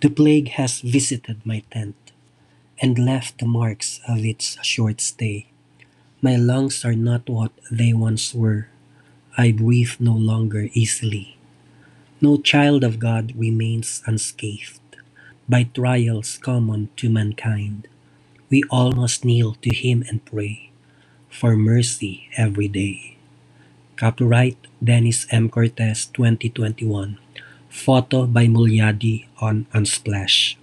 The plague has visited my tent, and left the marks of its short stay. My lungs are not what they once were. I breathe no longer easily. No child of God remains unscathed by trials common to mankind. We all must kneel to Him and pray for mercy every day. Copyright Dennis M. Cortez 2021. Photo by Mulyadi on Unsplash.